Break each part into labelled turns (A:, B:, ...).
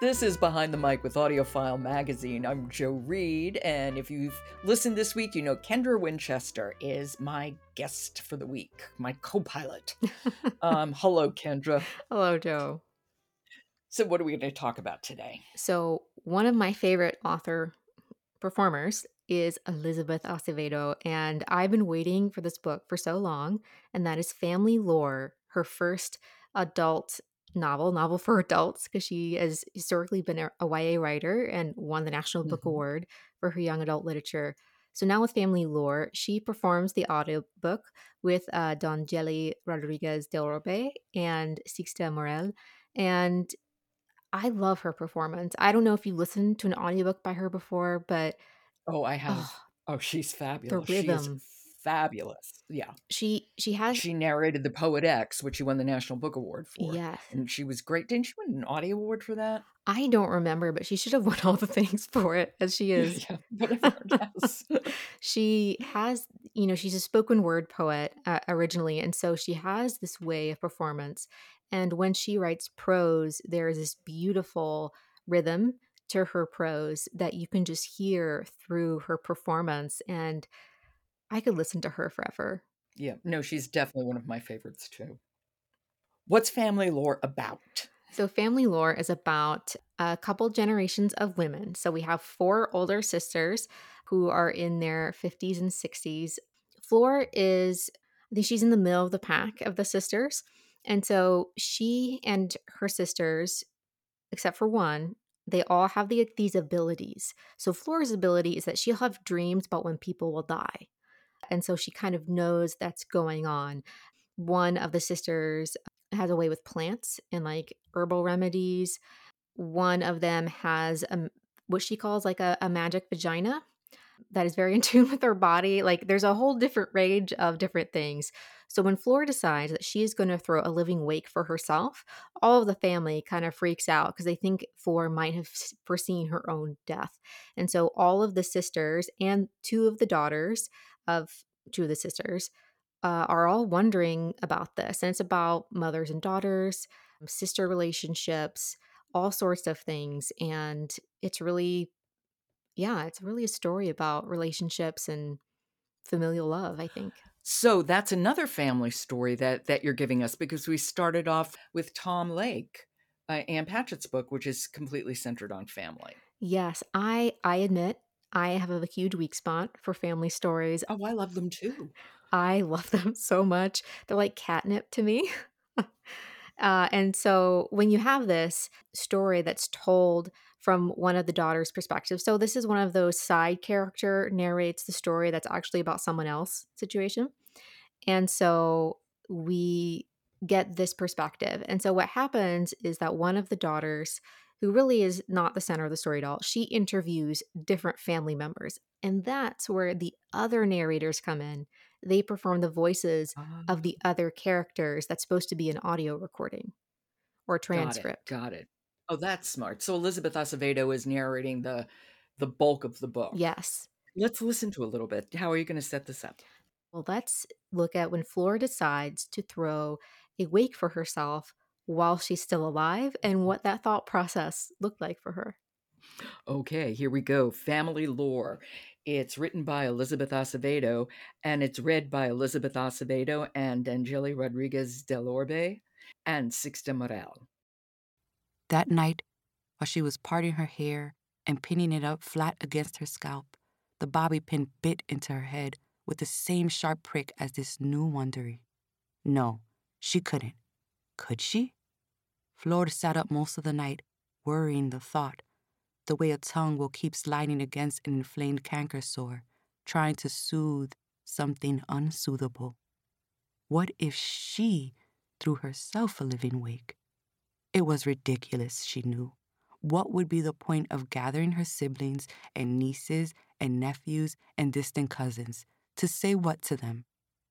A: This is Behind the Mic with AudioFile Magazine. I'm Jo Reed, and if you've listened this week, you know Kendra Winchester is my guest for the week, my co pilot. um, hello, Kendra.
B: Hello, Jo.
A: So, what are we going to talk about today?
B: So, one of my favorite author performers is Elizabeth Acevedo, and I've been waiting for this book for so long, and that is Family Lore, her first adult novel, novel for adults, because she has historically been a, a, YA writer and won the National Book
A: Mm-hmm.
B: Award for her young adult literature. So now with Family Lore, she performs the audiobook with uh, Danyeli Rodriguez del Orbe and Sixta Morel. And I love her performance. I don't know if you listened to an audiobook by her before, but
A: Oh, I have.
B: oh,
A: Oh, she's fabulous. Is
B: rhythm.
A: Fabulous. Yeah.
B: she she has
A: She narrated The Poet X, which she won the National Book Award for.
B: yes.
A: And she was great. Didn't she win an audio award for that?
B: I don't remember, but she should have won all the things for it as she is.
A: yeah, whatever. yes.
B: she has, you know, she's a spoken word poet uh, originally, and so she has this way of performance. And when she writes prose, there is this beautiful rhythm to her prose that you can just hear through her performance. And I could listen to her forever.
A: Yeah, no, she's definitely one of my favorites too. What's family lore about?
B: So, family lore is about a couple generations of women. So, we have four older sisters who are in their 50s and 60s. Flor is, I think she's in the middle of the pack of the sisters. And so, she and her sisters, except for one, they all have the, these abilities. So, Flor's ability is that she'll have dreams about when people will die. And so, she kind of knows that's going on. One of the sisters has a way with plants and like herbal remedies. One of them has a, what she calls like a, a magic vagina that is very in tune with her body. Like there's a whole different range of different things. So when Flora decides that she is going to throw a living wake for herself, all of the family kind of freaks out because they think Flora might have foreseen her own death. And so all of the sisters and two of the daughters of two of the sisters uh, are all wondering about this. And it's about mothers and daughters, sister relationships, all sorts of things. And it's really, yeah, it's really a story about relationships and familial love, I think.
A: So that's another family story that that you're giving us because we started off with Tom Lake, uh, Ann Patchett's book, which is completely centered on family.
B: Yes, I I admit I have a huge weak spot for family stories.
A: Oh, I love them too.
B: I love them so much. They're like catnip to me. uh, and so when you have this story that's told from one of the daughter's perspective, so this is one of those side character narrates the story that's actually about someone else situation. And so we get this perspective. And so what happens is that one of the daughters who really is not the center of the story at all, she interviews different family members. And that's where the other narrators come in. They perform the voices of the ah. other characters that's supposed to be an audio recording or transcript.
A: Got it. Got it. Oh, that's smart. So Elizabeth Acevedo is narrating the the bulk of the book.
B: Yes.
A: Let's listen to a little bit. How are you going to set this up?
B: Well, let's look at when Flora decides to throw a wake for herself while she's still alive and what that thought process looked like for her.
A: Okay, here we go. Family Lore. It's written by Elizabeth Acevedo and it's read by Elizabeth Acevedo and Danyeli Rodriguez del Orbe and Sixta Morel.
C: That night, while she was parting her hair and pinning it up flat against her scalp, the bobby pin bit into her head with the same sharp prick as this new wondery. No, she couldn't. Could she? Flor sat up most of the night, worrying the thought, the way a tongue will keep sliding against an inflamed canker sore, trying to soothe something unsoothable. What if she threw herself a living wake? It was ridiculous, she knew. What would be the point of gathering her siblings and nieces and nephews and distant cousins? To say what to them?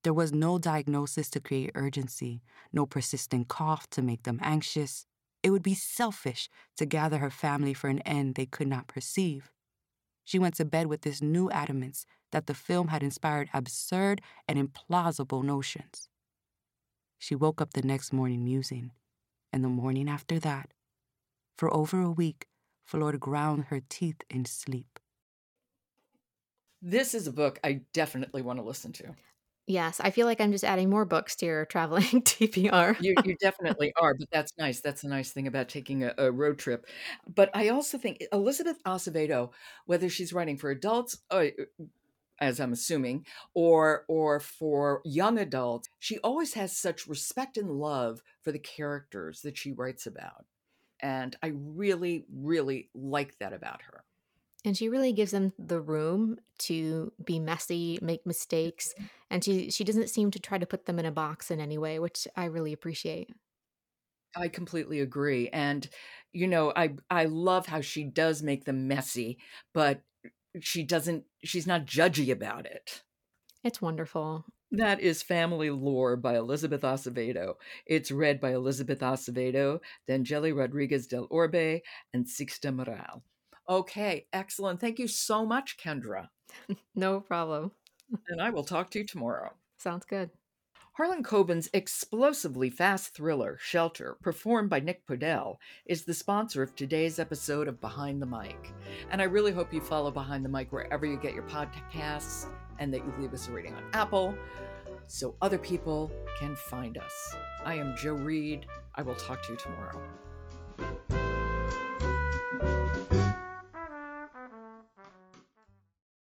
C: There was no diagnosis to create urgency, no persistent cough to make them anxious. It would be selfish to gather her family for an end they could not perceive. She went to bed with this new adamance that the film had inspired absurd and implausible notions. She woke up the next morning musing, and the morning after that. For over a week, Flor ground her teeth in sleep.
A: This is a book I definitely want to listen to.
B: Yes, I feel like I'm just adding more books to your traveling TBR.
A: You, you definitely are, but that's nice. That's a nice thing about taking a, a road trip. But I also think Elizabeth Acevedo, whether she's writing for adults, uh, as I'm assuming, or or for young adults, she always has such respect and love for the characters that she writes about, and I really, really like that about her.
B: And she really gives them the room to be messy, make mistakes,
A: Mm-hmm.
B: and she she doesn't seem to try to put them in a box in any way, which I really appreciate.
A: I completely agree. And you know, I I love how she does make them messy, but she doesn't she's not judgy about it.
B: It's wonderful.
A: That is Family Lore by Elizabeth Acevedo. It's read by Elizabeth Acevedo, Danyeli Rodriguez del Orbe, and Sixta Morel. Okay, excellent. Thank you so much, Kendra.
B: No problem.
A: And I will talk to you tomorrow.
B: Sounds good.
A: Harlan Coben's explosively fast thriller, Shelter, performed by Nick Podehl, is the sponsor of today's episode of Behind the Mic. And I really hope you follow Behind the Mic wherever you get your podcasts and that you leave us a rating on Apple so other people can find us. I am Jo Reed. I will talk to you tomorrow.